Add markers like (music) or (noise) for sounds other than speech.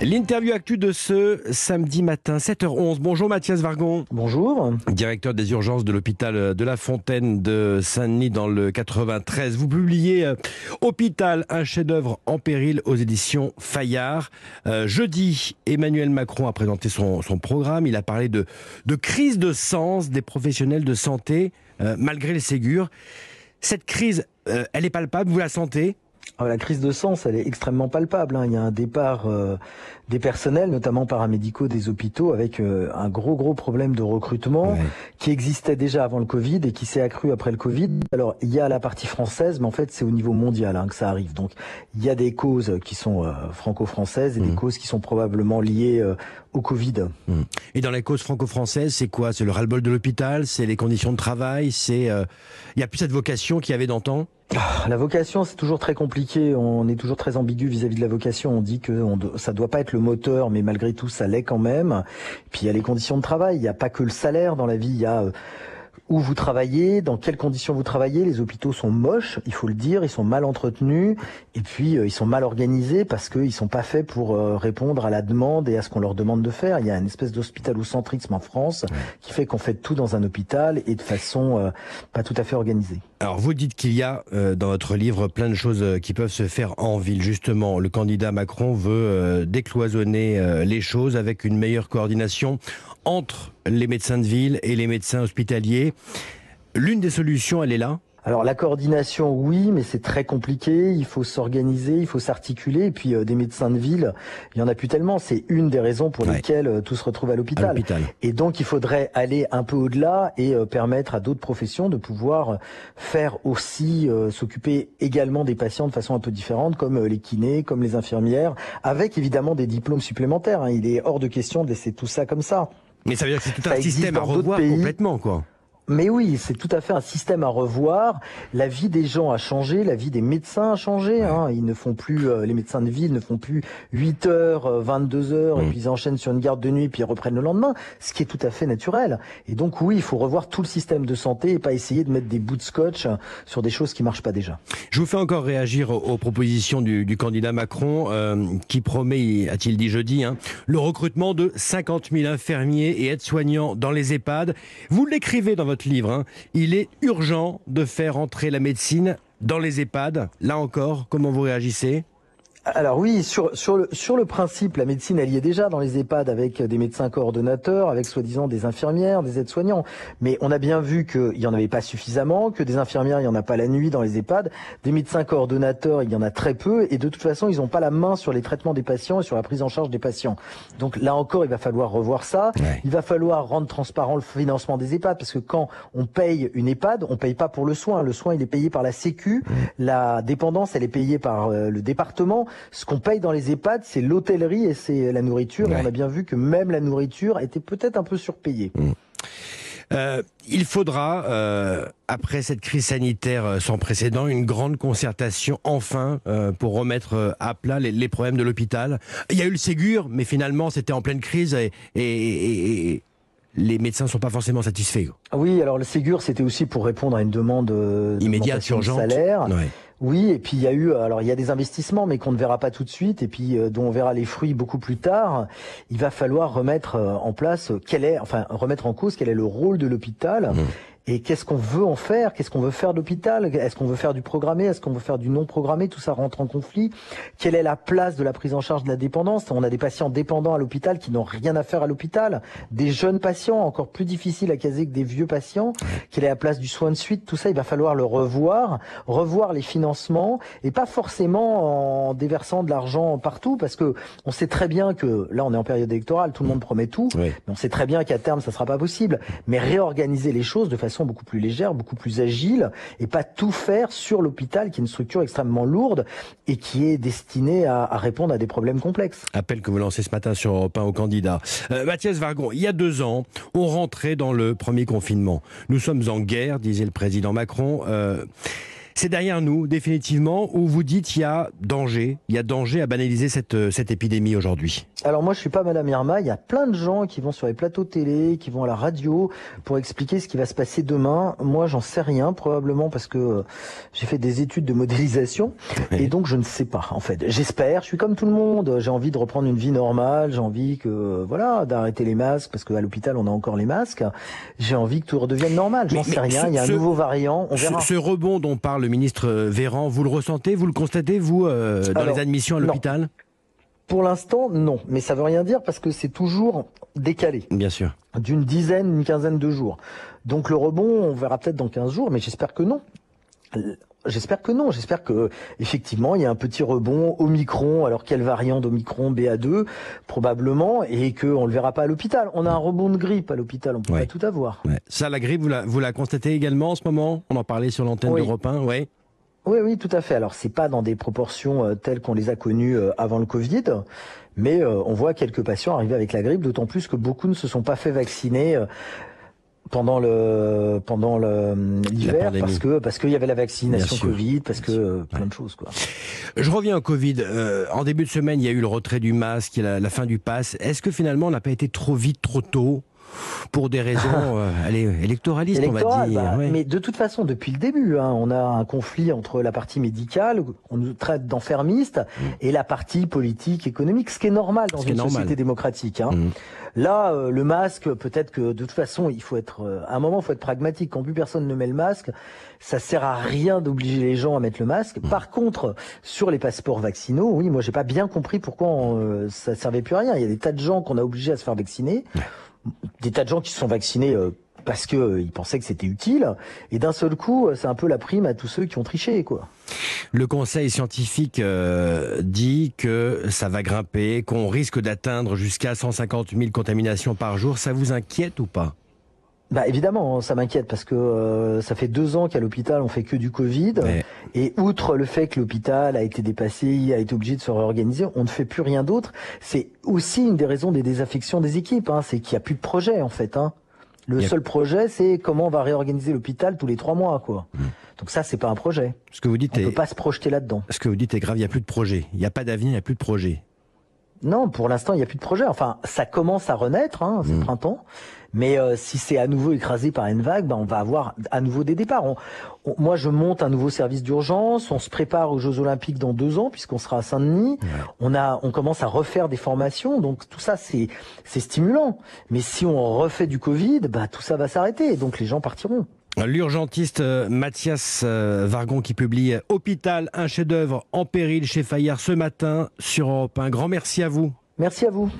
L'interview actu de ce samedi matin, 7h11. Bonjour Mathias Vargon. Bonjour. Directeur des urgences de l'hôpital de la Fontaine de Saint-Denis dans le 93. Vous publiez euh, Hôpital, un chef-d'œuvre en péril aux éditions Fayard. Euh, jeudi, Emmanuel Macron a présenté son, programme. Il a parlé de, de crise de sens des professionnels de santé euh, malgré les Ségur. Cette crise, elle est palpable, vous la sentez? La crise de sens, elle est extrêmement palpable. Hein. Il y a un départ euh, des personnels, notamment paramédicaux des hôpitaux, avec euh, un gros gros problème de recrutement qui existait déjà avant le Covid et qui s'est accru après le Covid. Alors il y a la partie française, mais en fait c'est au niveau mondial hein, que ça arrive. Donc il y a des causes qui sont euh, franco-françaises et des mmh. causes qui sont probablement liées au Covid. Mmh. Et dans les causes franco-françaises, c'est quoi? C'est le ras-le-bol de l'hôpital? C'est les conditions de travail? C'est il y a plus cette vocation qu'il y avait d'antan? ah, la vocation, c'est toujours très compliqué. On est toujours très ambigu vis-à-vis de la vocation. On dit que on, ça doit pas être le moteur, mais malgré tout, ça l'est quand même. Puis il y a les conditions de travail. Il n'y a pas que le salaire dans la vie. Il y a euh, où vous travaillez, dans quelles conditions vous travaillez. Les hôpitaux sont moches, il faut le dire, ils sont mal entretenus et puis euh, ils sont mal organisés parce qu'ils sont pas faits pour euh, répondre à la demande et à ce qu'on leur demande de faire. Il y a une espèce d'hospitalocentrisme en France qui fait qu'on fait tout dans un hôpital et de façon euh, pas tout à fait organisée. Alors vous dites qu'il y a dans votre livre plein de choses qui peuvent se faire en ville. Justement, le candidat Macron veut décloisonner les choses avec une meilleure coordination entre les médecins de ville et les médecins hospitaliers. L'une des solutions, elle est là alors la coordination, oui, mais c'est très compliqué. Il faut s'organiser, il faut s'articuler. Et puis euh, des médecins de ville, il y en a plus tellement. C'est une des raisons pour lesquelles euh, tout se retrouve à l'hôpital. Et donc il faudrait aller un peu au-delà et euh, permettre à d'autres professions de pouvoir faire aussi s'occuper également des patients de façon un peu différente, comme les kinés, comme les infirmières, avec évidemment des diplômes supplémentaires. Hein. Il est hors de question de laisser tout ça comme ça. Mais ça veut dire que c'est tout un système à revoir complètement, quoi. Mais oui, c'est tout à fait un système à revoir. La vie des gens a changé, la vie des médecins a changé. Hein. Ils ne font plus, euh, les médecins de ville ne font plus 8 heures, 22 euh, heures, et mm. puis ils enchaînent sur une garde de nuit, puis ils reprennent le lendemain, ce qui est tout à fait naturel. Et donc oui, il faut revoir tout le système de santé et pas essayer de mettre des bouts de scotch sur des choses qui marchent pas déjà. Je vous fais encore réagir aux, propositions du, candidat Macron, euh, qui promet, a-t-il dit jeudi, hein, le recrutement de 50 000 infirmiers et aides-soignants dans les EHPAD. Vous l'écrivez dans votre livre. Hein. Il est urgent de faire entrer la médecine dans les EHPAD. Là encore, comment vous réagissez? Alors oui, sur, sur, le, sur le principe, la médecine, elle y est déjà dans les EHPAD avec des médecins coordonnateurs, avec soi-disant des infirmières, des aides-soignants. Mais on a bien vu qu'il n'y en avait pas suffisamment, que des infirmières, il n'y en a pas la nuit dans les EHPAD. Des médecins coordonnateurs, il y en a très peu. Et de toute façon, ils n'ont pas la main sur les traitements des patients et sur la prise en charge des patients. Donc là encore, il va falloir revoir ça. Il va falloir rendre transparent le financement des EHPAD parce que quand on paye une EHPAD, on paye pas pour le soin. Le soin, il est payé par la Sécu. La dépendance, elle est payée par euh, le département. Ce qu'on paye dans les EHPAD, c'est l'hôtellerie et c'est la nourriture. Et on a bien vu que même la nourriture était peut-être un peu surpayée. Mmh. Euh, il faudra, euh, après cette crise sanitaire euh, sans précédent, une grande concertation enfin pour remettre à plat les, problèmes de l'hôpital. Il y a eu le Ségur, mais finalement c'était en pleine crise et, et, les médecins ne sont pas forcément satisfaits. Oui, alors le Ségur c'était aussi pour répondre à une demande immédiate, urgente. De salaire. Oui, et puis il y a eu, alors il y a des investissements, mais qu'on ne verra pas tout de suite, et puis euh, dont on verra les fruits beaucoup plus tard. Il va falloir remettre euh, en place quel est, enfin remettre en cause quel est le rôle de l'hôpital. Mmh. Et qu'est-ce qu'on veut en faire? Qu'est-ce qu'on veut faire de l'hôpital Est-ce qu'on veut faire du programmé? Est-ce qu'on veut faire du non programmé Tout ça rentre en conflit. Quelle est la place de la prise en charge de la dépendance? On a des patients dépendants à l'hôpital qui n'ont rien à faire à l'hôpital, des jeunes patients encore plus difficiles à caser que des vieux patients. Quelle est la place du soin de suite? Tout ça, il va falloir le revoir, revoir les financements et pas forcément en déversant de l'argent partout parce que on sait très bien que là on est en période électorale, tout le monde promet tout, mais on sait très bien qu'à terme ça sera pas possible. Mais réorganiser les choses de façon beaucoup plus légère, beaucoup plus agile, et pas tout faire sur l'hôpital, qui est une structure extrêmement lourde et qui est destinée à, répondre à des problèmes complexes. Appel que vous lancez ce matin sur Europe 1 aux candidats. Euh, Mathias Vargon, il y a deux ans, on rentrait dans le premier confinement. Nous sommes en guerre, disait le président Macron. Euh, C'est derrière nous, définitivement, où vous dites il y a danger, il y a danger à banaliser cette, euh, cette épidémie aujourd'hui. Alors moi, je suis pas Madame Irma. Il y a plein de gens qui vont sur les plateaux télé, qui vont à la radio pour expliquer ce qui va se passer demain. Moi, j'en sais rien, probablement parce que euh, j'ai fait des études de modélisation et donc je ne sais pas. En fait, j'espère. Je suis comme tout le monde. J'ai envie de reprendre une vie normale. J'ai envie que voilà d'arrêter les masques parce qu'à l'hôpital on a encore les masques. J'ai envie que tout redevienne normal. J'en sais rien. il y a un nouveau variant. On verra. Ce, rebond dont parle le ministre Véran, vous le ressentez, vous le constatez vous euh, dans les admissions à l'hôpital? Pour l'instant, non. Mais ça veut rien dire parce que c'est toujours décalé. Bien sûr. D'une dizaine, une quinzaine de jours. Donc le rebond, on verra peut-être dans 15 jours, mais j'espère que non. J'espère que non. J'espère que effectivement il y a un petit rebond Omicron. Alors quelle variant d'Omicron BA2 probablement et que on le verra pas à l'hôpital. On a un rebond de grippe à l'hôpital. On peut pas tout avoir. Ça, la grippe, vous la, vous la constatez également en ce moment? On en parlait sur l'antenne oui. d'Europe 1, oui. Oui, oui, tout à fait. Alors, c'est pas dans des proportions euh, telles qu'on les a connues euh, avant le Covid, mais euh, on voit quelques patients arriver avec la grippe, d'autant plus que beaucoup ne se sont pas fait vacciner pendant le pendant l'hiver parce que parce qu'il y avait la vaccination Covid parce que plein de choses quoi. Je reviens au Covid. en début de semaine, il y a eu le retrait du masque, la, la fin du pass. Est-ce que finalement on n'a pas été trop vite, trop tôt pour des raisons (laughs) euh, allez, électoralistes, on va dire. Bah, mais de toute façon, depuis le début, hein, on a un conflit entre la partie médicale, on nous traite d'enfermistes, mm. et la partie politique, économique, ce qui est normal dans une société démocratique. Hein. Mm. Là, euh, le masque, peut-être que de toute façon, il faut être, euh, à un moment, il faut être pragmatique. Quand plus personne ne met le masque, ça sert à rien d'obliger les gens à mettre le masque. Mm. Par contre, sur les passeports vaccinaux, oui, moi, j'ai pas bien compris pourquoi ça servait plus à rien. Il y a des tas de gens qu'on a obligés à se faire vacciner des tas de gens qui se sont vaccinés euh, parce qu'ils euh, pensaient que c'était utile, et d'un seul coup, euh, c'est un peu la prime à tous ceux qui ont triché, quoi. Le conseil scientifique dit que ça va grimper, qu'on risque d'atteindre jusqu'à 150 000 contaminations par jour. Ça vous inquiète ou pas? Bah évidemment, ça m'inquiète parce que euh, ça fait deux ans qu'à l'hôpital on fait que du Covid et outre le fait que l'hôpital a été dépassé, a été obligé de se réorganiser, on ne fait plus rien d'autre. C'est aussi une des raisons des désaffections des équipes, hein, c'est qu'il n'y a plus de projet en fait. Hein. Le seul projet, c'est comment on va réorganiser l'hôpital tous les trois mois, quoi. Mmh. Donc ça, c'est pas un projet. Ce que vous dites, on ne peut pas se projeter là-dedans. Ce que vous dites est grave. Il n'y a plus de projet. Il n'y a pas d'avenir. Il n'y a plus de projet. Non, pour l'instant, il n'y a plus de projet. Enfin, ça commence à renaître, hein, c'est mmh. printemps. Mais euh, si c'est à nouveau écrasé par une vague, ben, on va avoir à nouveau des départs. moi, je monte un nouveau service d'urgence. On se prépare aux Jeux Olympiques dans deux ans, puisqu'on sera à Saint-Denis. On a, on commence à refaire des formations. Donc tout ça, c'est c'est stimulant. Mais si on refait du Covid, ben, tout ça va s'arrêter. Donc les gens partiront. L'urgentiste euh, Mathias euh, Vargon qui publie Hôpital, un chef-d'œuvre en péril chez Fayard ce matin sur Europe Un Grand merci à vous. Merci à vous.